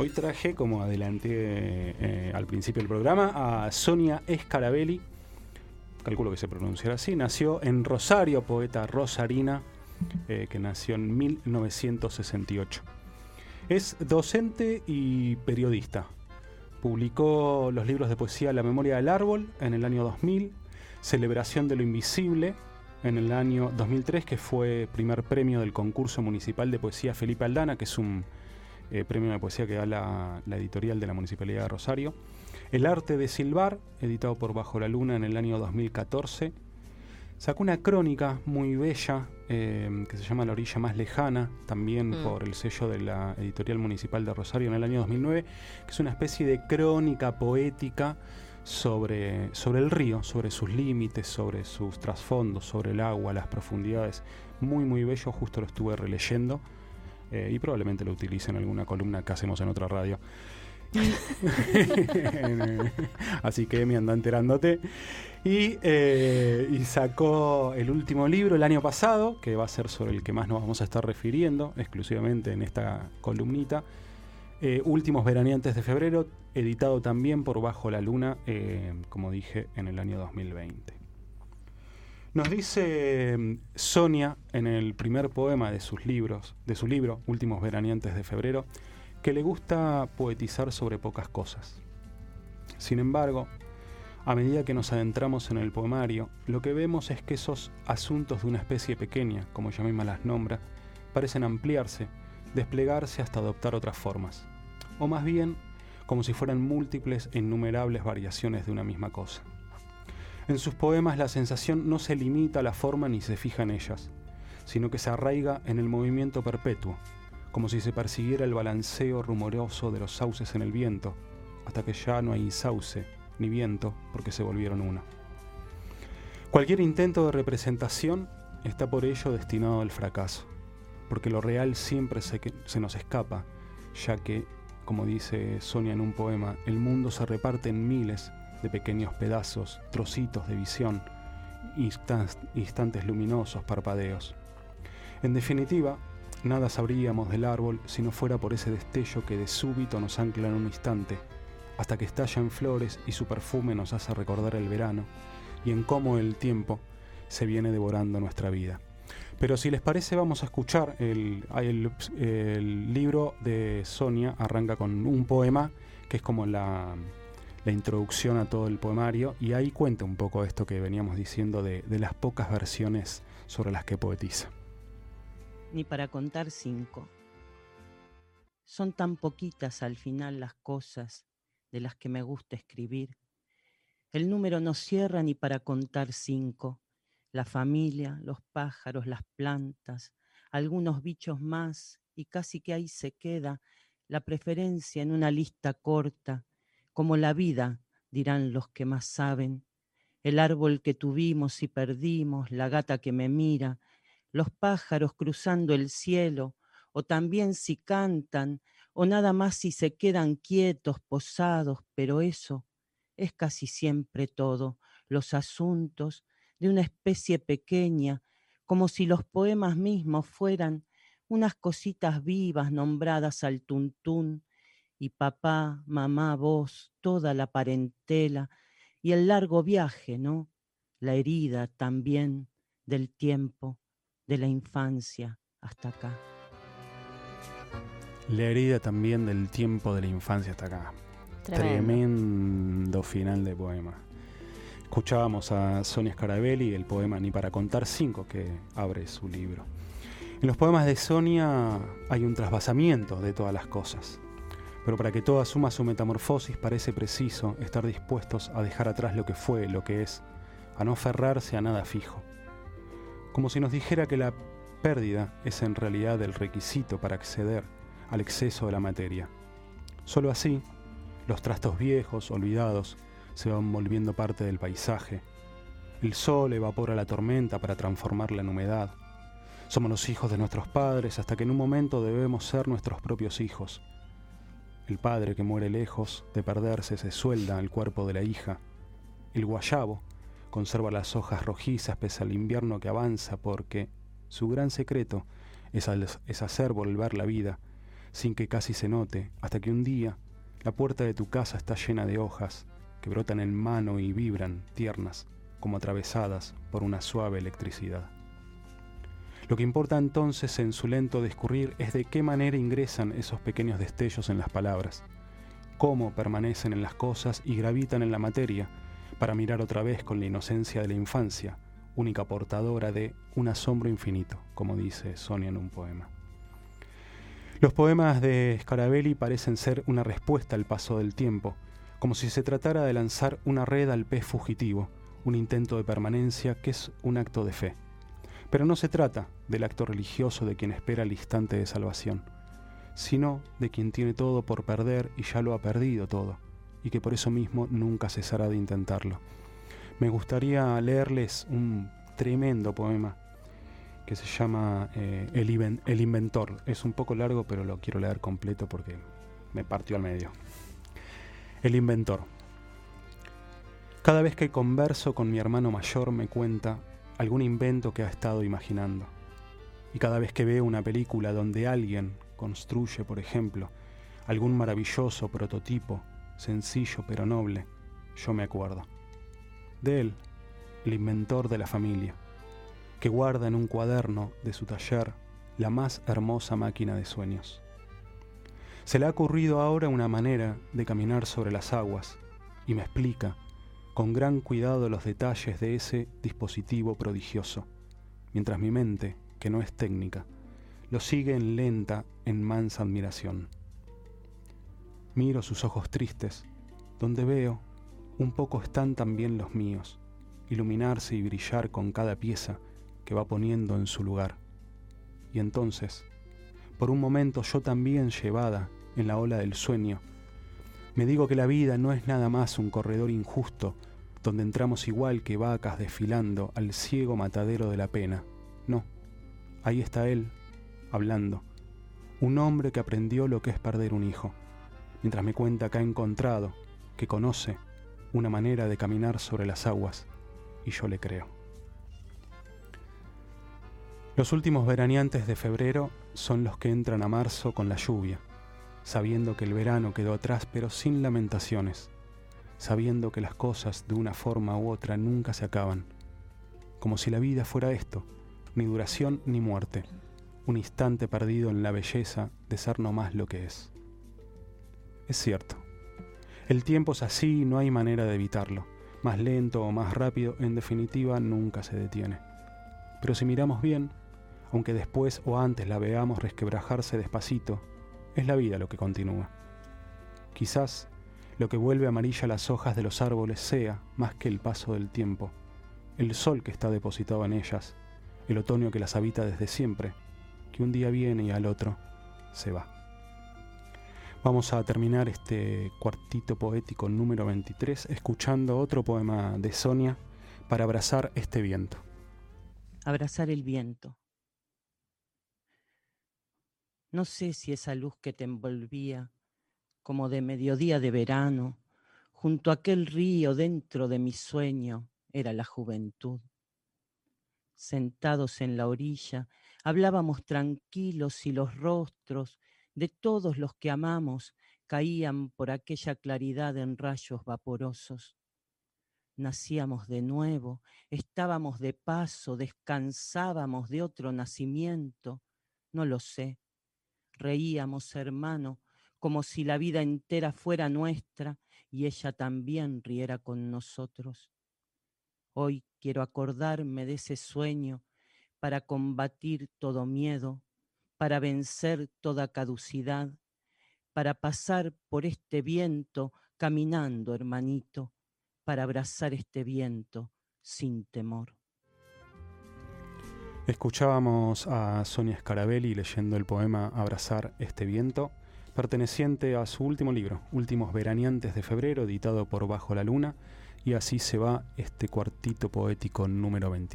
Hoy traje, como adelanté eh, al principio del programa, a Sonia Escarabelli, calculo que se pronunciará así, nació en Rosario, poeta rosarina, eh, que nació en 1968. Es docente y periodista. Publicó los libros de poesía La memoria del árbol en el año 2000, Celebración de lo invisible en el año 2003, que fue primer premio del concurso municipal de poesía Felipe Aldana, que es un eh, premio de poesía que da la, editorial de la Municipalidad de Rosario. El arte de silbar, editado por Bajo la Luna en el año 2014. Sacó una crónica muy bella eh, que se llama La orilla más lejana, también mm. por el sello de la editorial municipal de Rosario en el año 2009, que es una especie de crónica poética sobre, sobre el río, sobre sus límites, sobre sus trasfondos, sobre el agua, las profundidades. Muy, muy bello, justo lo estuve releyendo eh, y probablemente lo utilice en alguna columna que hacemos en otra radio. así que me anda enterándote. Y, eh, y, sacó el último libro el año pasado, que va a ser sobre el que más nos vamos a estar refiriendo exclusivamente en esta columnita, eh, Últimos Veraneantes de Febrero, editado también por Bajo la Luna, eh, como dije, en el año 2020. Nos dice mm, Sonia en el primer poema de sus libros, de su libro Últimos Veraneantes de Febrero, que le gusta poetizar sobre pocas cosas. Sin embargo, a medida que nos adentramos en el poemario, lo que vemos es que esos asuntos de una especie pequeña, como ella misma las nombra, parecen ampliarse, desplegarse hasta adoptar otras formas o más bien como si fueran múltiples e innumerables variaciones de una misma cosa. En sus poemas la sensación no se limita a la forma ni se fija en ellas, sino que se arraiga en el movimiento perpetuo, como si se persiguiera el balanceo rumoroso de los sauces en el viento, hasta que ya no hay sauce ni viento porque se volvieron uno. Cualquier intento de representación está por ello destinado al fracaso, porque lo real siempre se, se nos escapa, ya que como dice Sonia en un poema, el mundo se reparte en miles de pequeños pedazos, trocitos de visión, instantes luminosos, parpadeos. En definitiva, nada sabríamos del árbol si no fuera por ese destello que de súbito nos ancla en un instante, hasta que estalla en flores y su perfume nos hace recordar el verano y en cómo el tiempo se viene devorando nuestra vida. Pero si les parece, vamos a escuchar el, libro de Sonia, arranca con un poema que es como la, introducción a todo el poemario y ahí cuenta un poco esto que veníamos diciendo de, de las pocas versiones sobre las que poetiza. Ni para contar cinco. Son tan poquitas al final las cosas de las que me gusta escribir. El número no cierra ni para contar cinco la familia, los pájaros, las plantas, algunos bichos más, y casi que ahí se queda la preferencia en una lista corta, como la vida, dirán los que más saben, el árbol que tuvimos y perdimos, la gata que me mira, los pájaros cruzando el cielo, o también si cantan, o nada más si se quedan quietos, posados, pero eso es casi siempre todo, los asuntos, de una especie pequeña, como si los poemas mismos fueran unas cositas vivas nombradas al tuntún, y papá, mamá, vos, toda la parentela, y el largo viaje, ¿no? La herida también del tiempo, de la infancia hasta acá. La herida también del tiempo de la infancia hasta acá. Tremendo final de poema. Escuchábamos a Sonia Scarabelli el poema Ni para contar cinco que abre su libro. En los poemas de Sonia hay un trasvasamiento de todas las cosas, pero para que todo asuma su metamorfosis parece preciso estar dispuestos a dejar atrás lo que fue, lo que es, a no aferrarse a nada fijo. Como si nos dijera que la pérdida es en realidad el requisito para acceder al exceso de la materia. Solo así, los trastos viejos, olvidados, se van volviendo parte del paisaje. El sol evapora la tormenta para transformarla en humedad. Somos los hijos de nuestros padres hasta que en un momento debemos ser nuestros propios hijos. El padre que muere lejos de perderse se suelda al cuerpo de la hija. El guayabo conserva las hojas rojizas pese al invierno que avanza porque su gran secreto es, es hacer volver la vida sin que casi se note, hasta que un día la puerta de tu casa está llena de hojas que brotan en mano y vibran, tiernas, como atravesadas por una suave electricidad. Lo que importa entonces en su lento discurrir es de qué manera ingresan esos pequeños destellos en las palabras, cómo permanecen en las cosas y gravitan en la materia, para mirar otra vez con la inocencia de la infancia, única portadora de un asombro infinito, como dice Sonia en un poema. Los poemas de Scarabelli parecen ser una respuesta al paso del tiempo, como si se tratara de lanzar una red al pez fugitivo, un intento de permanencia que es un acto de fe. Pero no se trata del acto religioso de quien espera el instante de salvación, sino de quien tiene todo por perder y ya lo ha perdido todo, y que por eso mismo nunca cesará de intentarlo. Me gustaría leerles un tremendo poema que se llama eh, el, el Inventor. Es un poco largo, pero lo quiero leer completo porque me partió al medio. El Inventor. Cada vez que converso con mi hermano mayor me cuenta algún invento que ha estado imaginando. Y cada vez que veo una película donde alguien construye, por ejemplo, algún maravilloso prototipo, sencillo pero noble, yo me acuerdo. De él, el inventor de la familia, que guarda en un cuaderno de su taller la más hermosa máquina de sueños. Se le ha ocurrido ahora una manera de caminar sobre las aguas y me explica con gran cuidado los detalles de ese dispositivo prodigioso, mientras mi mente, que no es técnica, lo sigue en lenta, en mansa admiración. Miro sus ojos tristes, donde veo, un poco están también los míos, iluminarse y brillar con cada pieza que va poniendo en su lugar. Y entonces, por un momento yo también llevada en la ola del sueño, me digo que la vida no es nada más un corredor injusto donde entramos igual que vacas desfilando al ciego matadero de la pena. No, ahí está él, hablando, un hombre que aprendió lo que es perder un hijo, mientras me cuenta que ha encontrado, que conoce, una manera de caminar sobre las aguas, y yo le creo. Los últimos veraneantes de febrero son los que entran a marzo con la lluvia, sabiendo que el verano quedó atrás pero sin lamentaciones, sabiendo que las cosas de una forma u otra nunca se acaban, como si la vida fuera esto, ni duración ni muerte, un instante perdido en la belleza de ser no más lo que es. Es cierto, el tiempo es así y no hay manera de evitarlo, más lento o más rápido, en definitiva nunca se detiene. Pero si miramos bien, aunque después o antes la veamos resquebrajarse despacito, es la vida lo que continúa. Quizás lo que vuelve amarilla las hojas de los árboles sea, más que el paso del tiempo, el sol que está depositado en ellas, el otoño que las habita desde siempre, que un día viene y al otro se va. Vamos a terminar este cuartito poético número 23 escuchando otro poema de Sonia para abrazar este viento. Abrazar el viento. No sé si esa luz que te envolvía, como de mediodía de verano, junto a aquel río dentro de mi sueño, era la juventud. Sentados en la orilla, hablábamos tranquilos y los rostros de todos los que amamos caían por aquella claridad en rayos vaporosos. Nacíamos de nuevo, estábamos de paso, descansábamos de otro nacimiento, no lo sé, Reíamos, hermano, como si la vida entera fuera nuestra y ella también riera con nosotros. Hoy quiero acordarme de ese sueño para combatir todo miedo, para vencer toda caducidad, para pasar por este viento caminando, hermanito, para abrazar este viento sin temor. Escuchábamos a Sonia Scarabelli leyendo el poema Abrazar este viento, perteneciente a su último libro, Últimos Veraneantes de Febrero, editado por Bajo la Luna, y así se va este cuartito poético número 20.